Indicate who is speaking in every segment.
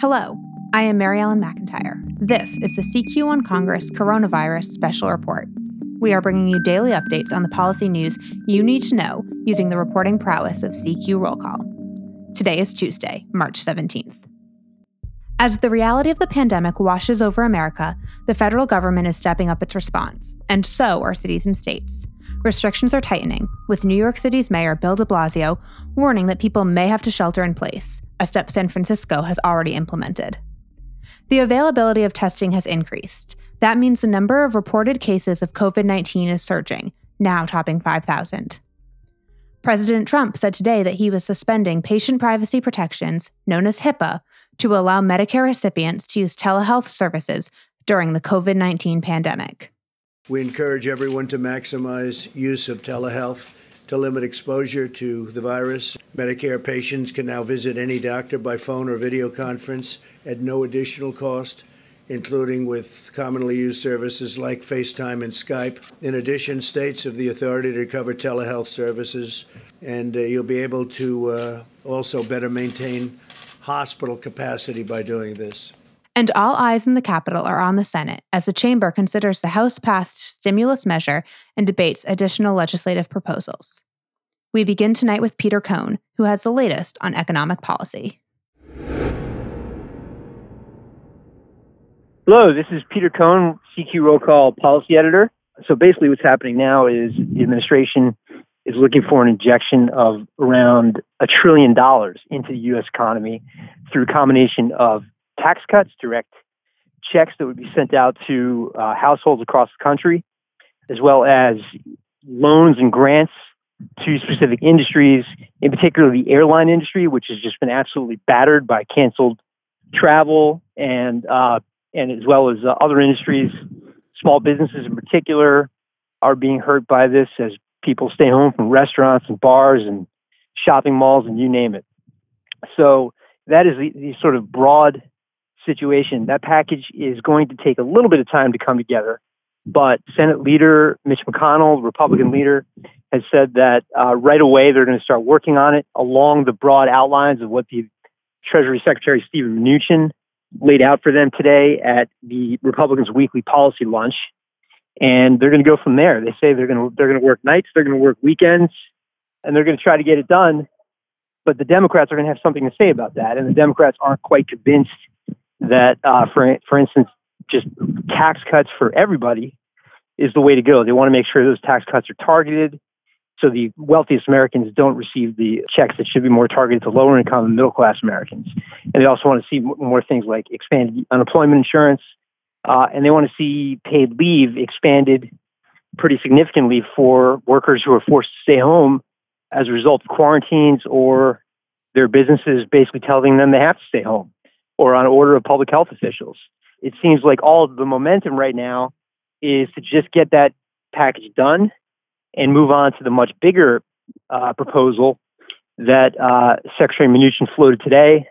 Speaker 1: Hello, I am Mary Ellen McIntire. This is the CQ on Congress Coronavirus Special Report. We are bringing you daily updates on the policy news you need to know using the reporting prowess of CQ Roll Call. Today is Tuesday, March 17th. As the reality of the pandemic washes over America, the federal government is stepping up its response, and so are cities and states. Restrictions are tightening, with New York City's Mayor Bill de Blasio warning that people may have to shelter in place, a step San Francisco has already implemented. The availability of testing has increased. That means the number of reported cases of COVID 19 is surging, now topping 5,000. President Trump said today that he was suspending patient privacy protections, known as HIPAA, to allow Medicare recipients to use telehealth services during the COVID 19 pandemic.
Speaker 2: We encourage everyone to maximize use of telehealth to limit exposure to the virus. Medicare patients can now visit any doctor by phone or video conference at no additional cost, including with commonly used services like FaceTime and Skype. In addition, states have the authority to cover telehealth services, and uh, you'll be able to uh, also better maintain hospital capacity by doing this.
Speaker 1: And all eyes in the Capitol are on the Senate as the chamber considers the House passed stimulus measure and debates additional legislative proposals. We begin tonight with Peter Cohn, who has the latest on economic policy.
Speaker 3: Hello, this is Peter Cohn, CQ Roll Call Policy Editor. So basically, what's happening now is the administration is looking for an injection of around a trillion dollars into the U.S. economy through a combination of tax cuts, direct checks that would be sent out to uh, households across the country, as well as loans and grants to specific industries, in particular the airline industry, which has just been absolutely battered by canceled travel and uh, and as well as uh, other industries. Small businesses in particular are being hurt by this as people stay home from restaurants and bars and shopping malls and you name it. So that is the, the sort of broad situation, that package is going to take a little bit of time to come together. But Senate leader Mitch McConnell, Republican leader, has said that uh, right away they're going to start working on it along the broad outlines of what the Treasury Secretary Steven Mnuchin laid out for them today at the Republicans' weekly policy lunch. And they're going to go from there. They say they're going to they're going to work nights, they're going to work weekends, and they're going to try to get it done. But the Democrats are going to have something to say about that, and the Democrats aren't quite convinced that, uh, for for instance, just tax cuts for everybody is the way to go. They want to make sure those tax cuts are targeted, so the wealthiest Americans don't receive the checks that should be more targeted to lower income and middle class Americans. And they also want to see more things like expanded unemployment insurance, uh, and they want to see paid leave expanded pretty significantly for workers who are forced to stay home as a result of quarantines or their businesses basically telling them they have to stay home or on order of public health officials. It seems like all the momentum right now is to just get that package done and move on to the much bigger uh, proposal that uh, Secretary Mnuchin floated today,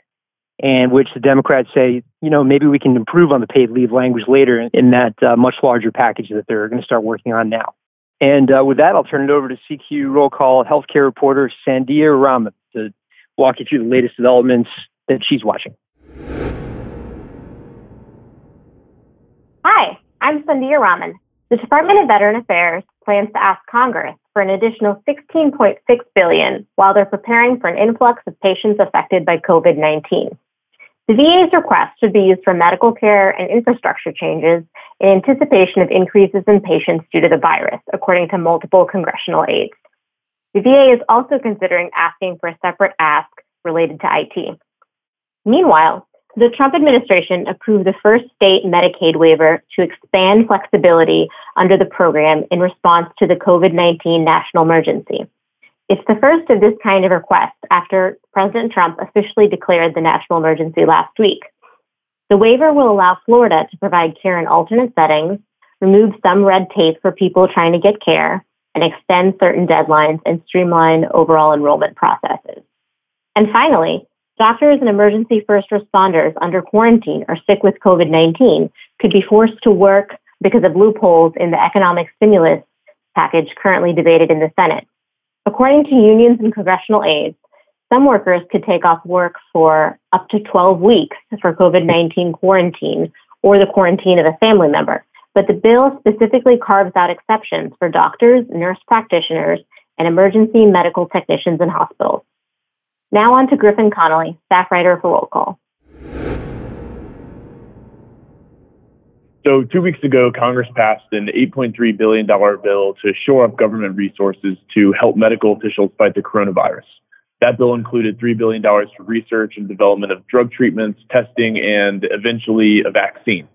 Speaker 3: and which the Democrats say, you know, maybe we can improve on the paid leave language later in, that uh, much larger package that they're going to start working on now. And uh, with that, I'll turn it over to CQ roll call healthcare reporter Sandhya Raman to walk you through the latest developments that she's watching.
Speaker 4: Hi, I'm Sandhya Raman. The Department of Veteran Affairs plans to ask Congress for an additional 16.6 billion while they're preparing for an influx of patients affected by COVID-19. The VA's request should be used for medical care and infrastructure changes in anticipation of increases in patients due to the virus, according to multiple congressional aides. The VA is also considering asking for a separate ask related to IT. Meanwhile, the Trump administration approved the first state Medicaid waiver to expand flexibility under the program in response to the COVID 19 national emergency. It's the first of this kind of request after President Trump officially declared the national emergency last week. The waiver will allow Florida to provide care in alternate settings, remove some red tape for people trying to get care, and extend certain deadlines and streamline overall enrollment processes. And finally, Doctors and emergency first responders under quarantine or sick with COVID 19 could be forced to work because of loopholes in the economic stimulus package currently debated in the Senate. According to unions and congressional aides, Some workers could take off work for up to 12 weeks for COVID 19 quarantine or the quarantine of a family member. But the bill specifically carves out exceptions for doctors, nurse practitioners, and emergency medical technicians in hospitals. Now on to Griffin Connolly, staff writer for Roll Call.
Speaker 5: So, two weeks ago, Congress passed an $8.3 billion bill to shore up government resources to help medical officials fight the coronavirus. That bill included $3 billion for research and development of drug treatments, testing, and eventually a vaccine,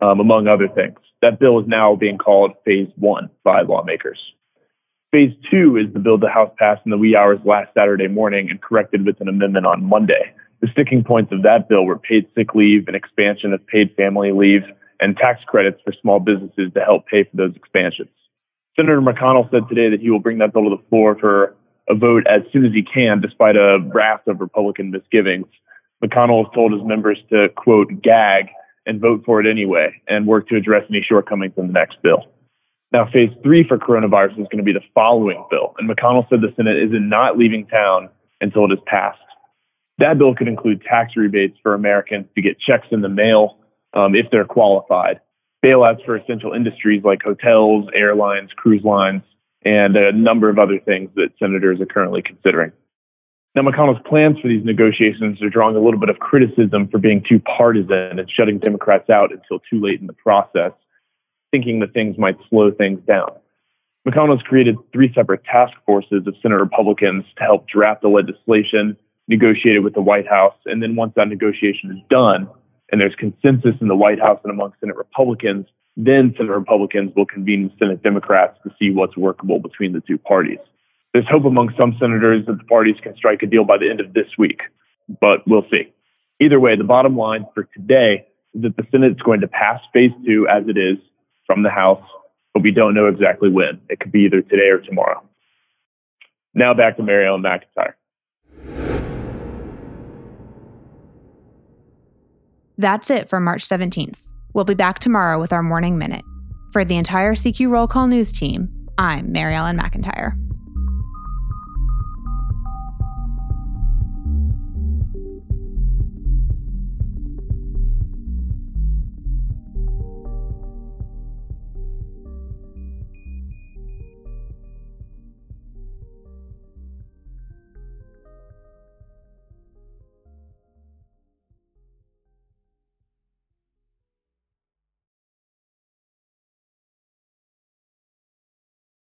Speaker 5: um, among other things. That bill is now being called Phase 1 by lawmakers. Phase 2 is the bill the House passed in the wee hours last Saturday morning and corrected with an amendment on Monday. The sticking points of that bill were paid sick leave, an expansion of paid family leave, and tax credits for small businesses to help pay for those expansions. Senator McConnell said today that he will bring that bill to the floor for a vote as soon as he can, despite a raft of Republican misgivings. McConnell has told his members to, quote, gag and vote for it anyway and work to address any shortcomings in the next bill. Now, phase three for coronavirus is going to be the following bill, and McConnell said the Senate is not leaving town until it is passed. That bill could include tax rebates for Americans to get checks in the mail um, if they're qualified, bailouts for essential industries like hotels, airlines, cruise lines, and a number of other things that senators are currently considering. Now, McConnell's plans for these negotiations are drawing a little bit of criticism for being too partisan and shutting Democrats out until too late in the process, thinking that things might slow things down. McConnell has created three separate task forces of Senate Republicans to help draft the legislation, negotiate it with the White House, and then once that negotiation is done, and there's consensus in the White House and among Senate Republicans, then Senate Republicans will convene with Senate Democrats to see what's workable between the two parties. There's hope among some senators that the parties can strike a deal by the end of this week, but we'll see. Either way, the bottom line for today is that the Senate is going to pass phase two as it is from the House, but we don't know exactly when. It could be either today or tomorrow. Now back to Mary Ellen McIntire.
Speaker 1: That's it for March 17th. We'll be back tomorrow with our morning minute. For the entire CQ Roll Call News team, I'm Mary Ellen McIntire.